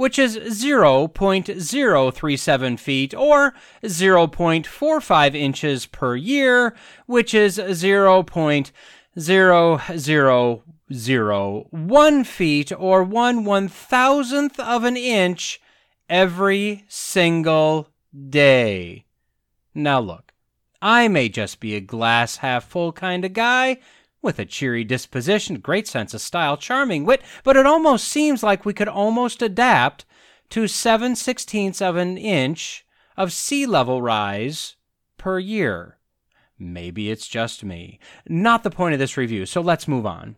which is 0.037 feet or 0.45 inches per year, which is 0.0001 feet or 1 one thousandth of an inch every single day. Now look, I may just be a glass half full kind of guy, with a cheery disposition, great sense of style, charming wit, but it almost seems like we could almost adapt to 7 sixteenths of an inch of sea level rise per year. Maybe it's just me. Not the point of this review, so let's move on.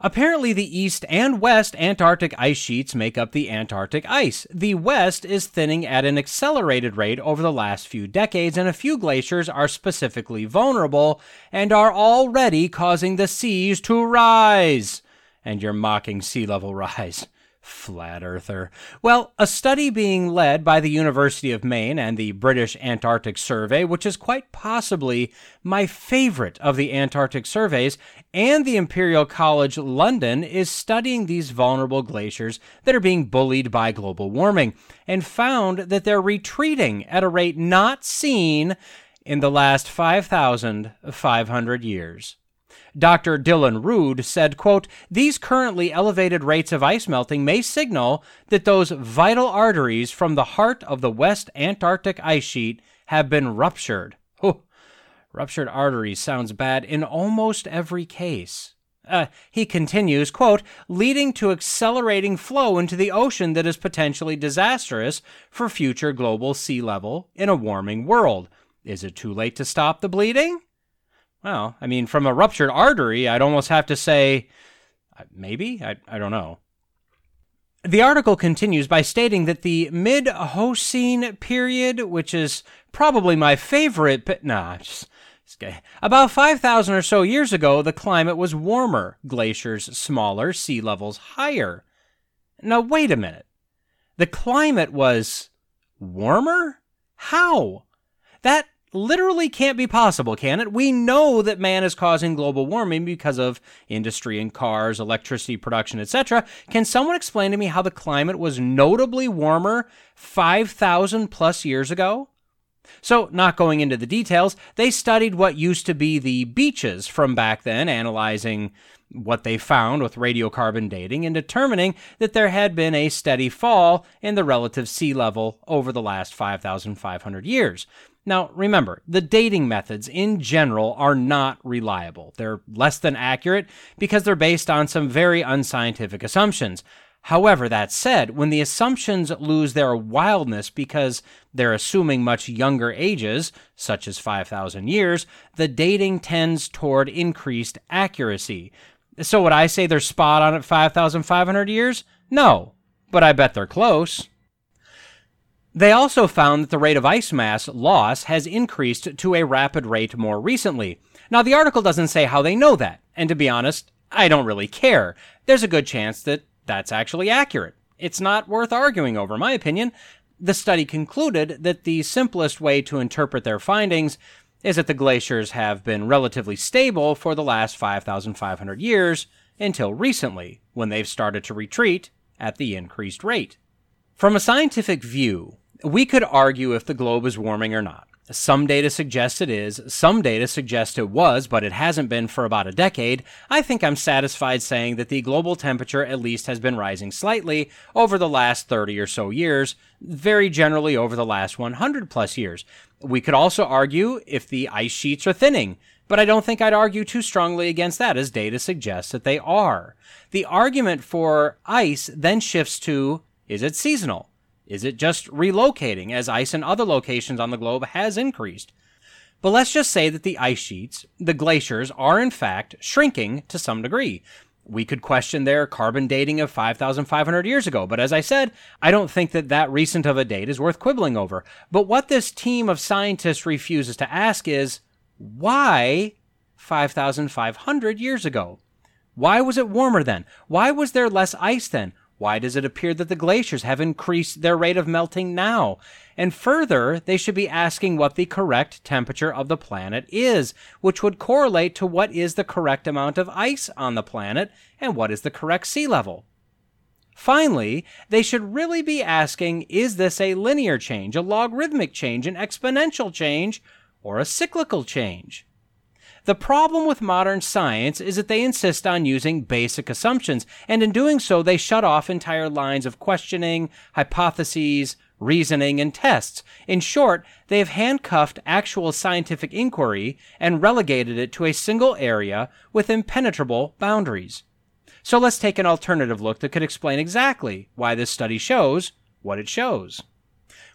Apparently, the east and west Antarctic ice sheets make up the Antarctic ice. The west is thinning at an accelerated rate over the last few decades, and a few glaciers are specifically vulnerable and are already causing the seas to rise. And you're mocking sea level rise. Flat earther. Well, a study being led by the University of Maine and the British Antarctic Survey, which is quite possibly my favorite of the Antarctic surveys, and the Imperial College London is studying these vulnerable glaciers that are being bullied by global warming and found that they're retreating at a rate not seen in the last 5,500 years. Dr. Dylan Rood said, quote, These currently elevated rates of ice melting may signal that those vital arteries from the heart of the West Antarctic ice sheet have been ruptured. Oh, ruptured arteries sounds bad in almost every case. Uh, he continues, quote, leading to accelerating flow into the ocean that is potentially disastrous for future global sea level in a warming world. Is it too late to stop the bleeding? Well, I mean, from a ruptured artery, I'd almost have to say, uh, maybe? I, I don't know. The article continues by stating that the mid Holocene period, which is probably my favorite, but nah, just, just about 5,000 or so years ago, the climate was warmer, glaciers smaller, sea levels higher. Now, wait a minute. The climate was warmer? How? That literally can't be possible, can it? We know that man is causing global warming because of industry and cars, electricity production, etc. Can someone explain to me how the climate was notably warmer 5,000 plus years ago? So, not going into the details, they studied what used to be the beaches from back then, analyzing what they found with radiocarbon dating and determining that there had been a steady fall in the relative sea level over the last 5,500 years. Now, remember, the dating methods in general are not reliable. They're less than accurate because they're based on some very unscientific assumptions. However, that said, when the assumptions lose their wildness because they're assuming much younger ages, such as 5,000 years, the dating tends toward increased accuracy. So, would I say they're spot on at 5,500 years? No, but I bet they're close. They also found that the rate of ice mass loss has increased to a rapid rate more recently. Now, the article doesn't say how they know that, and to be honest, I don't really care. There's a good chance that that's actually accurate. It's not worth arguing over, my opinion. The study concluded that the simplest way to interpret their findings is that the glaciers have been relatively stable for the last 5,500 years until recently, when they've started to retreat at the increased rate. From a scientific view, we could argue if the globe is warming or not. Some data suggests it is, some data suggest it was, but it hasn't been for about a decade. I think I'm satisfied saying that the global temperature at least has been rising slightly over the last 30 or so years, very generally over the last 100 plus years. We could also argue if the ice sheets are thinning. But I don't think I'd argue too strongly against that, as data suggests that they are. The argument for ice then shifts to is it seasonal? Is it just relocating as ice in other locations on the globe has increased? But let's just say that the ice sheets, the glaciers, are in fact shrinking to some degree. We could question their carbon dating of 5,500 years ago, but as I said, I don't think that that recent of a date is worth quibbling over. But what this team of scientists refuses to ask is why 5,500 years ago? Why was it warmer then? Why was there less ice then? Why does it appear that the glaciers have increased their rate of melting now? And further, they should be asking what the correct temperature of the planet is, which would correlate to what is the correct amount of ice on the planet and what is the correct sea level. Finally, they should really be asking is this a linear change, a logarithmic change, an exponential change, or a cyclical change? The problem with modern science is that they insist on using basic assumptions, and in doing so, they shut off entire lines of questioning, hypotheses, reasoning, and tests. In short, they have handcuffed actual scientific inquiry and relegated it to a single area with impenetrable boundaries. So let's take an alternative look that could explain exactly why this study shows what it shows.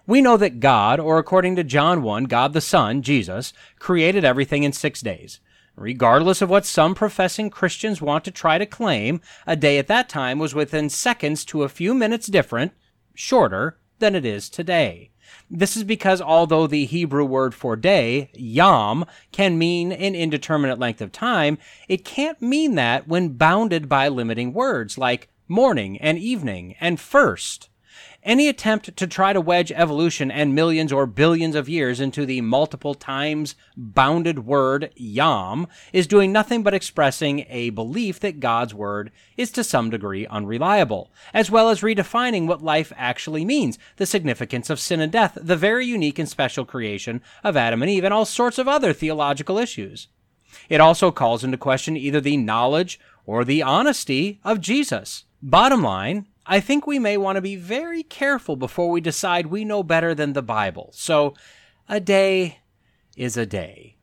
We know that God, or according to John 1, God the Son, Jesus, created everything in six days. Regardless of what some professing Christians want to try to claim, a day at that time was within seconds to a few minutes different, shorter, than it is today. This is because although the Hebrew word for day, yom, can mean an indeterminate length of time, it can't mean that when bounded by limiting words like morning and evening and first. Any attempt to try to wedge evolution and millions or billions of years into the multiple times bounded word yom is doing nothing but expressing a belief that God's word is to some degree unreliable, as well as redefining what life actually means, the significance of sin and death, the very unique and special creation of Adam and Eve, and all sorts of other theological issues. It also calls into question either the knowledge or the honesty of Jesus. Bottom line, I think we may want to be very careful before we decide we know better than the Bible. So, a day is a day.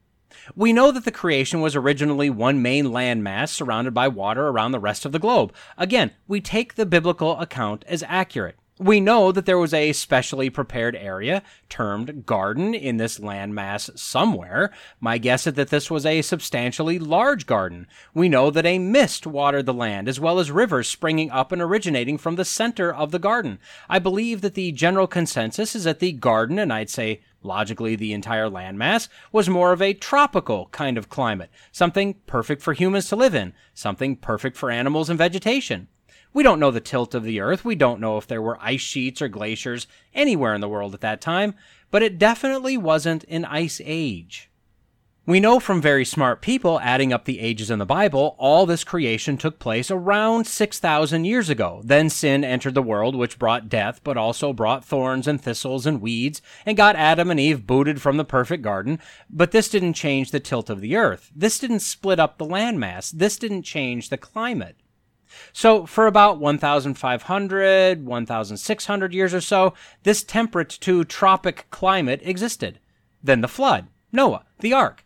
We know that the creation was originally one main landmass surrounded by water around the rest of the globe. Again, we take the biblical account as accurate. We know that there was a specially prepared area termed garden in this landmass somewhere. My guess is that this was a substantially large garden. We know that a mist watered the land, as well as rivers springing up and originating from the center of the garden. I believe that the general consensus is that the garden, and I'd say logically the entire landmass, was more of a tropical kind of climate, something perfect for humans to live in, something perfect for animals and vegetation. We don't know the tilt of the Earth. We don't know if there were ice sheets or glaciers anywhere in the world at that time, but it definitely wasn't an ice age. We know from very smart people adding up the ages in the Bible, all this creation took place around 6,000 years ago. Then sin entered the world, which brought death, but also brought thorns and thistles and weeds, and got Adam and Eve booted from the perfect garden. But this didn't change the tilt of the earth. This didn't split up the landmass. This didn't change the climate. So, for about 1,500, 1,600 years or so, this temperate to tropic climate existed. Then the flood, Noah, the ark.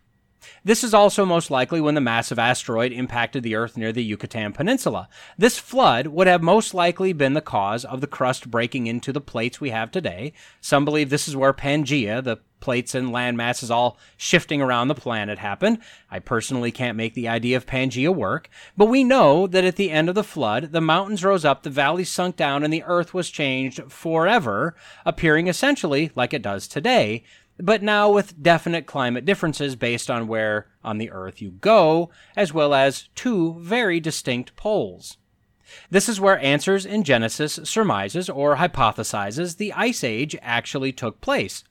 This is also most likely when the massive asteroid impacted the Earth near the Yucatan Peninsula. This flood would have most likely been the cause of the crust breaking into the plates we have today. Some believe this is where Pangea, the plates and land masses all shifting around the planet happened. I personally can't make the idea of Pangea work, but we know that at the end of the flood, the mountains rose up, the valleys sunk down, and the earth was changed forever, appearing essentially like it does today, but now with definite climate differences based on where on the earth you go, as well as two very distinct poles. This is where Answers in Genesis surmises or hypothesizes the Ice Age actually took place,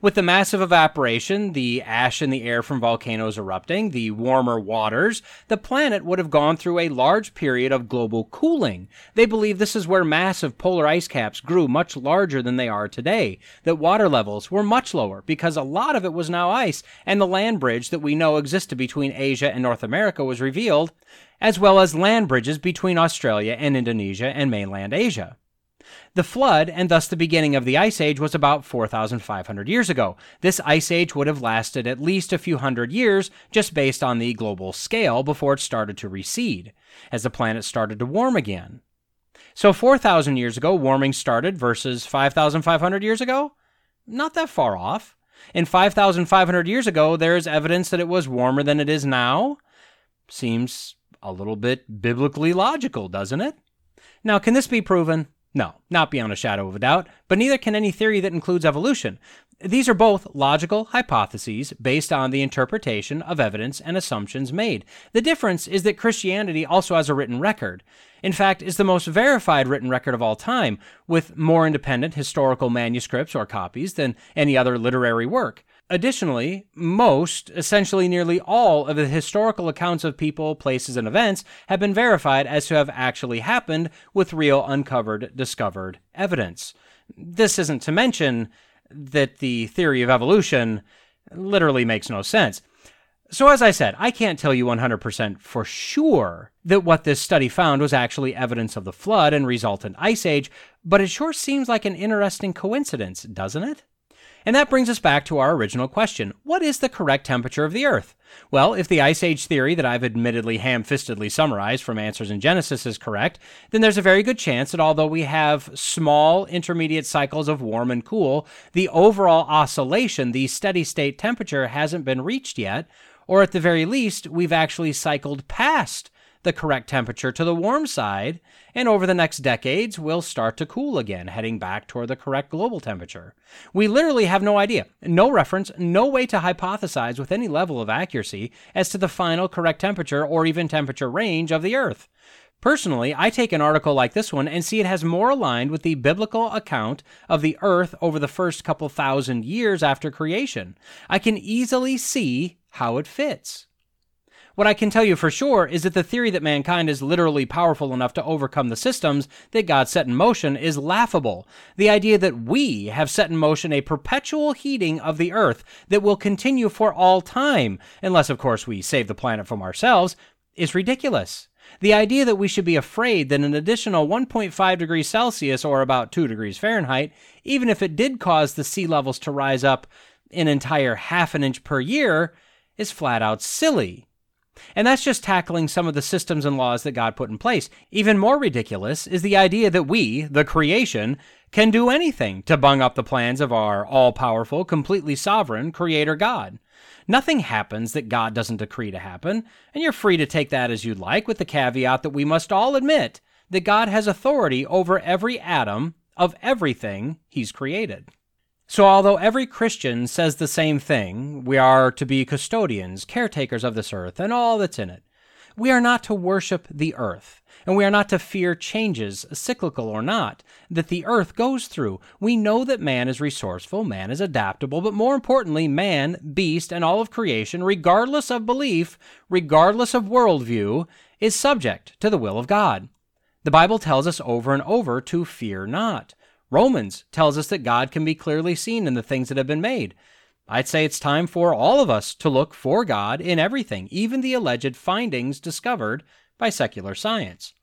with the massive evaporation, the ash in the air from volcanoes erupting, the warmer waters, the planet would have gone through a large period of global cooling. They believe this is where massive polar ice caps grew much larger than they are today, that water levels were much lower because a lot of it was now ice, and the land bridge that we know existed between Asia and North America was revealed, as well as land bridges between Australia and Indonesia and mainland Asia. The flood, and thus the beginning of the Ice Age, was about 4,500 years ago. This Ice Age would have lasted at least a few hundred years, just based on the global scale, before it started to recede, as the planet started to warm again. So 4,000 years ago, warming started versus 5,500 years ago? Not that far off. And 5,500 years ago, there is evidence that it was warmer than it is now. Seems a little bit biblically logical, doesn't it? Now, can this be proven? No, not beyond a shadow of a doubt, but neither can any theory that includes evolution. These are both logical hypotheses based on the interpretation of evidence and assumptions made. The difference is that Christianity also has a written record. In fact, is the most verified written record of all time, with more independent historical manuscripts or copies than any other literary work. Additionally, most, essentially nearly all, of the historical accounts of people, places, and events have been verified as to have actually happened with real uncovered, discovered evidence. This isn't to mention that the theory of evolution literally makes no sense. So, as I said, I can't tell you 100% for sure that what this study found was actually evidence of the flood and resultant ice age, but it sure seems like an interesting coincidence, doesn't it? And that brings us back to our original question What is the correct temperature of the Earth? Well, if the Ice Age theory that I've admittedly ham fistedly summarized from Answers in Genesis is correct, then there's a very good chance that although we have small intermediate cycles of warm and cool, the overall oscillation, the steady state temperature, hasn't been reached yet, or at the very least, we've actually cycled past the correct temperature to the warm side, and over the next decades will start to cool again, heading back toward the correct global temperature. We literally have no idea, no reference, no way to hypothesize with any level of accuracy as to the final correct temperature or even temperature range of the Earth. Personally, I take an article like this one and see it has more aligned with the biblical account of the earth over the first couple thousand years after creation. I can easily see how it fits. What I can tell you for sure is that the theory that mankind is literally powerful enough to overcome the systems that God set in motion is laughable. The idea that we have set in motion a perpetual heating of the earth that will continue for all time, unless, of course, we save the planet from ourselves, is ridiculous. The idea that we should be afraid that an additional 1.5 degrees Celsius or about 2 degrees Fahrenheit, even if it did cause the sea levels to rise up an entire half an inch per year, is flat out silly. And that's just tackling some of the systems and laws that God put in place. Even more ridiculous is the idea that we, the creation, can do anything to bung up the plans of our all powerful, completely sovereign Creator God. Nothing happens that God doesn't decree to happen, and you're free to take that as you'd like, with the caveat that we must all admit that God has authority over every atom of everything He's created. So, although every Christian says the same thing, we are to be custodians, caretakers of this earth and all that's in it. We are not to worship the earth, and we are not to fear changes, cyclical or not, that the earth goes through. We know that man is resourceful, man is adaptable, but more importantly, man, beast, and all of creation, regardless of belief, regardless of worldview, is subject to the will of God. The Bible tells us over and over to fear not. Romans tells us that God can be clearly seen in the things that have been made. I'd say it's time for all of us to look for God in everything, even the alleged findings discovered by secular science.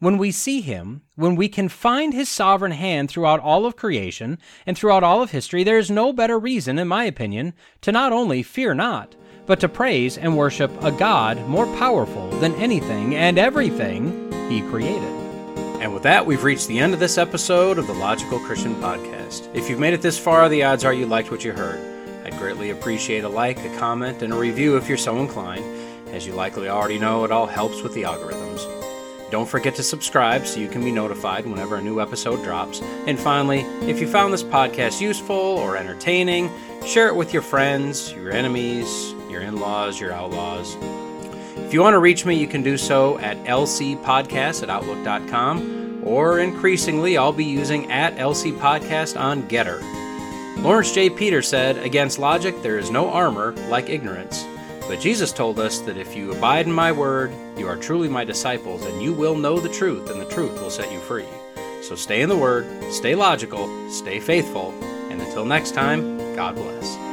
When we see Him, when we can find His sovereign hand throughout all of creation and throughout all of history, there is no better reason, in my opinion, to not only fear not, but to praise and worship a God more powerful than anything and everything He created. And with that, we've reached the end of this episode of the Logical Christian Podcast. If you've made it this far, the odds are you liked what you heard. I'd greatly appreciate a like, a comment, and a review if you're so inclined. As you likely already know, it all helps with the algorithms. Don't forget to subscribe so you can be notified whenever a new episode drops. And finally, if you found this podcast useful or entertaining, share it with your friends, your enemies, your in laws, your outlaws. If you want to reach me, you can do so at lcpodcast at outlook.com, or increasingly, I'll be using at lcpodcast on GETTR. Laurence J. Peter said, Against logic there is no armor like ignorance. But Jesus told us that if you abide in my word, you are truly my disciples, and you will know the truth, and the truth will set you free. So stay in the word, stay logical, stay faithful, and until next time, God bless.